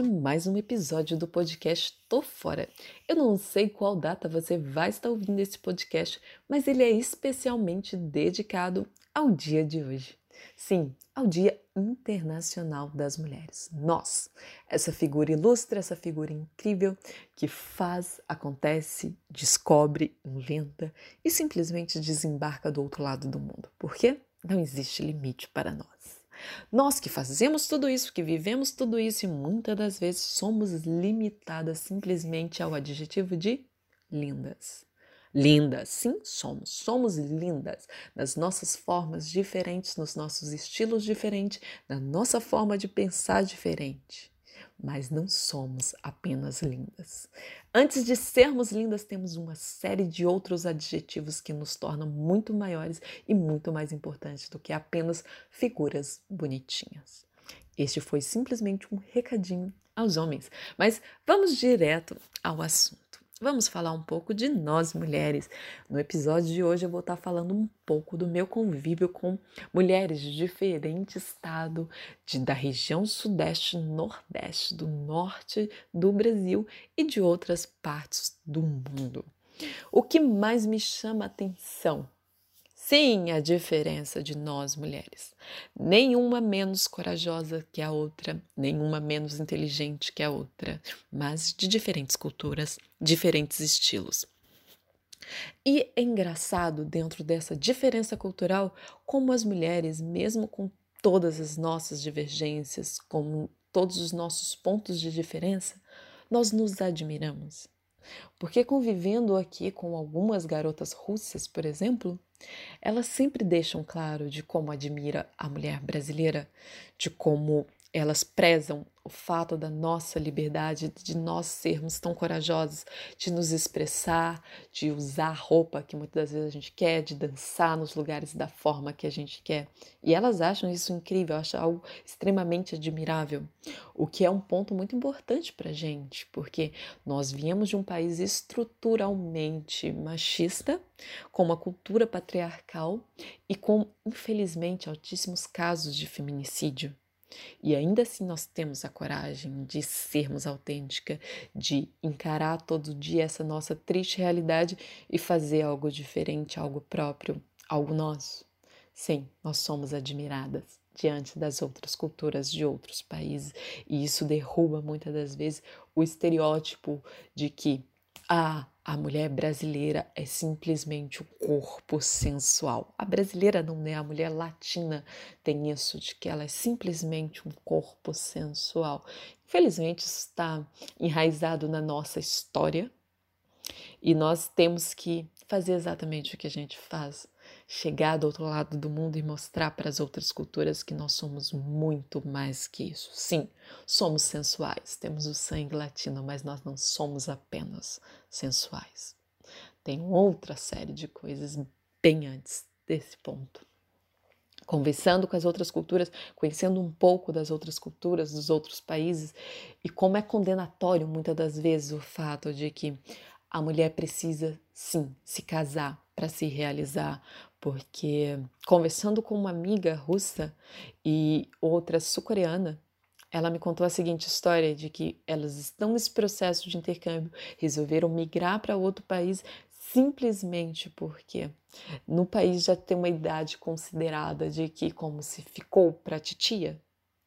Este é mais um episódio do podcast Tô Fora. Eu não sei qual data você vai estar ouvindo esse podcast, mas ele é especialmente dedicado ao dia de hoje. Sim, ao Dia Internacional das Mulheres. Nós, essa figura ilustre, essa figura incrível que faz, acontece, descobre, inventa e simplesmente desembarca do outro lado do mundo. Por quê? Não existe limite para nós. Nós que fazemos tudo isso, que vivemos tudo isso e muitas das vezes somos limitadas simplesmente ao adjetivo de lindas. Lindas, sim, somos. Somos lindas nas nossas formas diferentes, nos nossos estilos diferentes, na nossa forma de pensar diferente mas não somos apenas lindas. Antes de sermos lindas, temos uma série de outros adjetivos que nos tornam muito maiores e muito mais importantes do que apenas figuras bonitinhas. Este foi simplesmente um recadinho aos homens, mas vamos direto ao assunto vamos falar um pouco de nós mulheres. No episódio de hoje eu vou estar falando um pouco do meu convívio com mulheres de diferente estado, de, da região sudeste, nordeste, do norte do Brasil e de outras partes do mundo. O que mais me chama a atenção Sim, a diferença de nós mulheres. Nenhuma menos corajosa que a outra, nenhuma menos inteligente que a outra, mas de diferentes culturas, diferentes estilos. E é engraçado dentro dessa diferença cultural como as mulheres, mesmo com todas as nossas divergências, com todos os nossos pontos de diferença, nós nos admiramos. Porque convivendo aqui com algumas garotas russas, por exemplo, elas sempre deixam claro de como admira a mulher brasileira, de como elas prezam o fato da nossa liberdade, de nós sermos tão corajosos, de nos expressar, de usar roupa que muitas das vezes a gente quer, de dançar nos lugares da forma que a gente quer. E elas acham isso incrível, acham algo extremamente admirável, o que é um ponto muito importante para a gente, porque nós viemos de um país estruturalmente machista, com uma cultura patriarcal e com, infelizmente, altíssimos casos de feminicídio. E ainda assim nós temos a coragem de sermos autêntica, de encarar todo dia essa nossa triste realidade e fazer algo diferente, algo próprio, algo nosso. Sim, nós somos admiradas diante das outras culturas de outros países e isso derruba muitas das vezes o estereótipo de que ah, a mulher brasileira é simplesmente o corpo sensual. A brasileira não é, a mulher latina tem isso, de que ela é simplesmente um corpo sensual. Infelizmente, isso está enraizado na nossa história e nós temos que fazer exatamente o que a gente faz chegar do outro lado do mundo e mostrar para as outras culturas que nós somos muito mais que isso. Sim, somos sensuais, temos o sangue latino, mas nós não somos apenas sensuais. Tem outra série de coisas bem antes desse ponto. Conversando com as outras culturas, conhecendo um pouco das outras culturas, dos outros países, e como é condenatório muitas das vezes o fato de que a mulher precisa sim se casar para se realizar, porque conversando com uma amiga russa e outra sul-coreana, ela me contou a seguinte história de que elas estão nesse processo de intercâmbio, resolveram migrar para outro país simplesmente porque no país já tem uma idade considerada de que como se ficou para titia,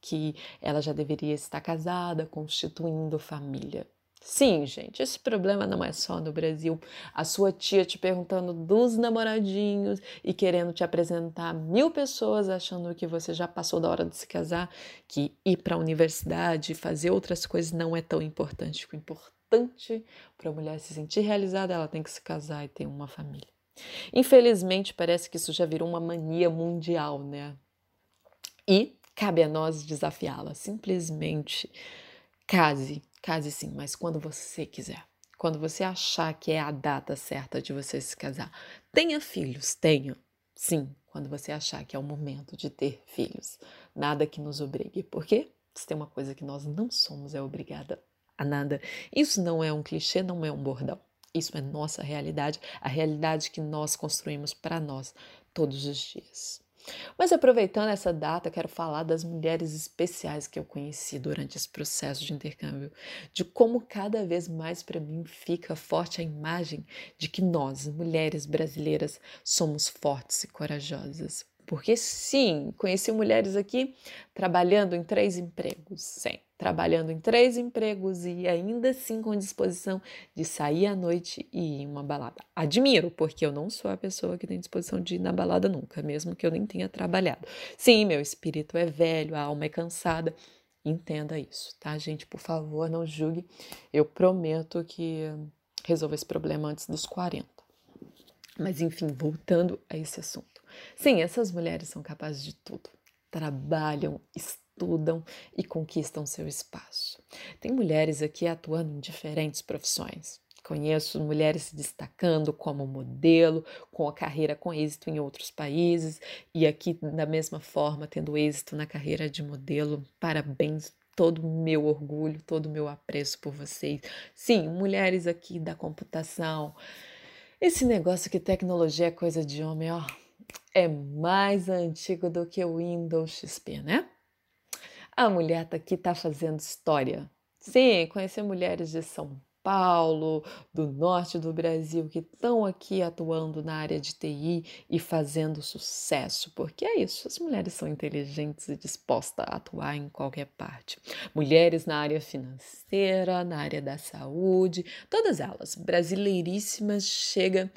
que ela já deveria estar casada, constituindo família. Sim, gente, esse problema não é só no Brasil. A sua tia te perguntando dos namoradinhos e querendo te apresentar mil pessoas achando que você já passou da hora de se casar, que ir para a universidade fazer outras coisas não é tão importante. O importante para a mulher se sentir realizada, ela tem que se casar e ter uma família. Infelizmente, parece que isso já virou uma mania mundial, né? E cabe a nós desafiá-la. Simplesmente case, Case sim, mas quando você quiser. Quando você achar que é a data certa de você se casar. Tenha filhos, tenha. Sim, quando você achar que é o momento de ter filhos. Nada que nos obrigue. Porque se tem uma coisa que nós não somos, é obrigada a nada. Isso não é um clichê, não é um bordão. Isso é nossa realidade, a realidade que nós construímos para nós todos os dias. Mas aproveitando essa data, quero falar das mulheres especiais que eu conheci durante esse processo de intercâmbio, de como cada vez mais para mim fica forte a imagem de que nós, mulheres brasileiras, somos fortes e corajosas. Porque sim, conheci mulheres aqui trabalhando em três empregos, sim, trabalhando em três empregos e ainda assim com disposição de sair à noite e ir em uma balada. Admiro, porque eu não sou a pessoa que tem disposição de ir na balada nunca, mesmo que eu nem tenha trabalhado. Sim, meu espírito é velho, a alma é cansada. Entenda isso, tá, gente? Por favor, não julgue. Eu prometo que resolvo esse problema antes dos 40. Mas enfim, voltando a esse assunto. Sim, essas mulheres são capazes de tudo. Trabalham, estudam e conquistam seu espaço. Tem mulheres aqui atuando em diferentes profissões. Conheço mulheres se destacando como modelo, com a carreira com êxito em outros países e aqui da mesma forma tendo êxito na carreira de modelo. Parabéns, todo o meu orgulho, todo o meu apreço por vocês. Sim, mulheres aqui da computação. Esse negócio que tecnologia é coisa de homem, ó, é mais antigo do que o Windows XP, né? A mulher tá aqui tá fazendo história. Sim, conhecer mulheres de São Paulo, do norte do Brasil, que estão aqui atuando na área de TI e fazendo sucesso, porque é isso, as mulheres são inteligentes e dispostas a atuar em qualquer parte. Mulheres na área financeira, na área da saúde, todas elas, brasileiríssimas, chegam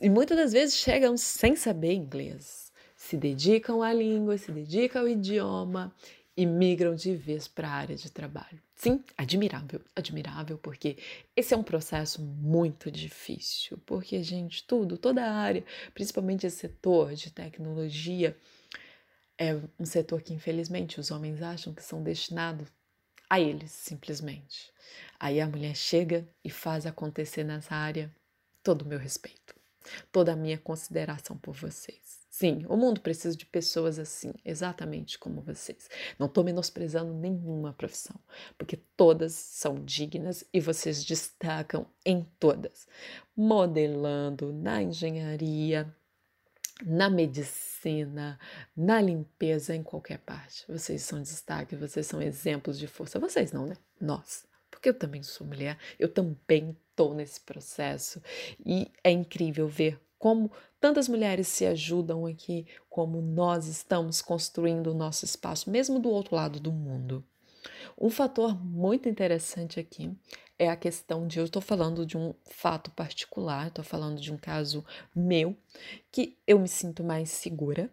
e muitas das vezes chegam sem saber inglês, se dedicam à língua, se dedicam ao idioma e migram de vez para a área de trabalho. Sim, admirável, admirável, porque esse é um processo muito difícil, porque, gente, tudo, toda a área, principalmente esse setor de tecnologia, é um setor que, infelizmente, os homens acham que são destinados a eles, simplesmente. Aí a mulher chega e faz acontecer nessa área todo o meu respeito toda a minha consideração por vocês. Sim, o mundo precisa de pessoas assim, exatamente como vocês. Não estou menosprezando nenhuma profissão, porque todas são dignas e vocês destacam em todas. Modelando, na engenharia, na medicina, na limpeza, em qualquer parte. Vocês são destaque, vocês são exemplos de força. Vocês não, né? Nós porque eu também sou mulher, eu também estou nesse processo e é incrível ver como tantas mulheres se ajudam aqui, como nós estamos construindo o nosso espaço, mesmo do outro lado do mundo. Um fator muito interessante aqui é a questão de eu estou falando de um fato particular, estou falando de um caso meu que eu me sinto mais segura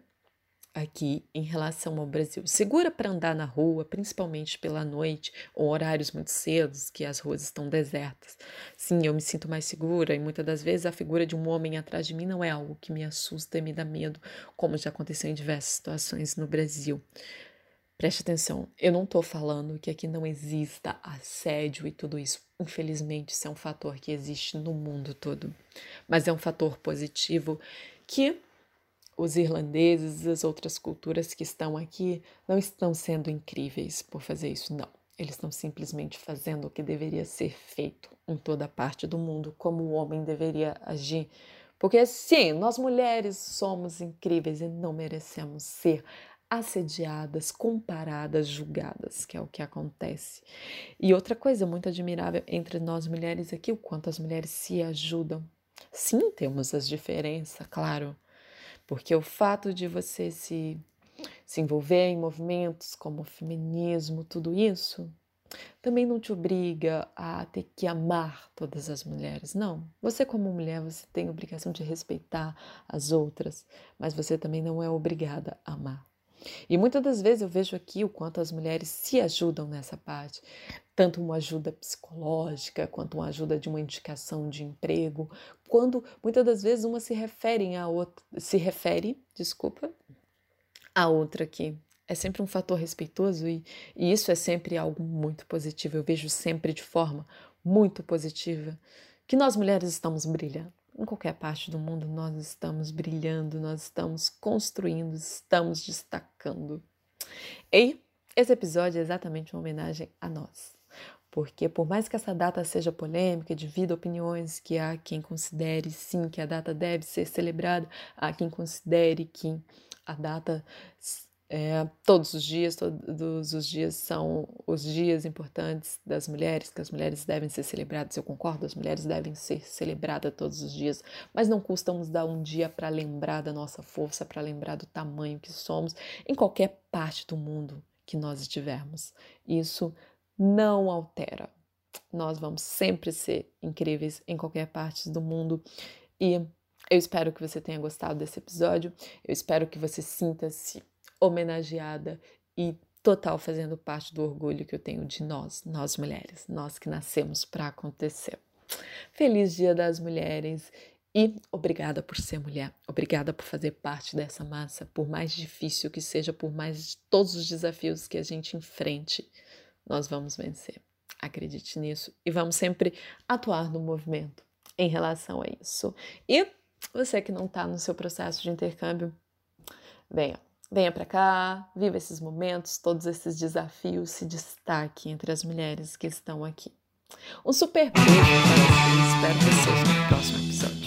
aqui em relação ao Brasil. Segura para andar na rua, principalmente pela noite ou horários muito cedos, que as ruas estão desertas. Sim, eu me sinto mais segura e muitas das vezes a figura de um homem atrás de mim não é algo que me assusta e me dá medo, como já aconteceu em diversas situações no Brasil. Preste atenção, eu não estou falando que aqui não exista assédio e tudo isso. Infelizmente, isso é um fator que existe no mundo todo. Mas é um fator positivo que os irlandeses as outras culturas que estão aqui não estão sendo incríveis por fazer isso, não. Eles estão simplesmente fazendo o que deveria ser feito em toda parte do mundo, como o homem deveria agir. Porque sim, nós mulheres somos incríveis e não merecemos ser assediadas, comparadas, julgadas, que é o que acontece. E outra coisa muito admirável entre nós mulheres aqui, o quanto as mulheres se ajudam. Sim, temos as diferenças, claro, porque o fato de você se, se envolver em movimentos como o feminismo, tudo isso, também não te obriga a ter que amar todas as mulheres. Não. Você, como mulher, você tem a obrigação de respeitar as outras, mas você também não é obrigada a amar. E muitas das vezes eu vejo aqui o quanto as mulheres se ajudam nessa parte, tanto uma ajuda psicológica, quanto uma ajuda de uma indicação de emprego, quando muitas das vezes uma se refere a outra, se refere, desculpa, a outra aqui. É sempre um fator respeitoso e, e isso é sempre algo muito positivo. Eu vejo sempre de forma muito positiva que nós mulheres estamos brilhando em qualquer parte do mundo, nós estamos brilhando, nós estamos construindo, estamos destacando. E esse episódio é exatamente uma homenagem a nós, porque por mais que essa data seja polêmica, divida opiniões, que há quem considere sim que a data deve ser celebrada, há quem considere que a data é, todos os dias, todos os dias são os dias importantes das mulheres, que as mulheres devem ser celebradas. Eu concordo, as mulheres devem ser celebradas todos os dias, mas não custa nos dar um dia para lembrar da nossa força, para lembrar do tamanho que somos em qualquer parte do mundo que nós estivermos. Isso não altera. Nós vamos sempre ser incríveis em qualquer parte do mundo e eu espero que você tenha gostado desse episódio. Eu espero que você sinta-se homenageada e total fazendo parte do orgulho que eu tenho de nós, nós mulheres, nós que nascemos para acontecer. Feliz Dia das Mulheres e obrigada por ser mulher, obrigada por fazer parte dessa massa, por mais difícil que seja, por mais todos os desafios que a gente enfrente nós vamos vencer. Acredite nisso e vamos sempre atuar no movimento em relação a isso. E você que não está no seu processo de intercâmbio, venha, Venha para cá, viva esses momentos, todos esses desafios, se destaque entre as mulheres que estão aqui. Um super beijo para vocês, espero vocês no próximo episódio.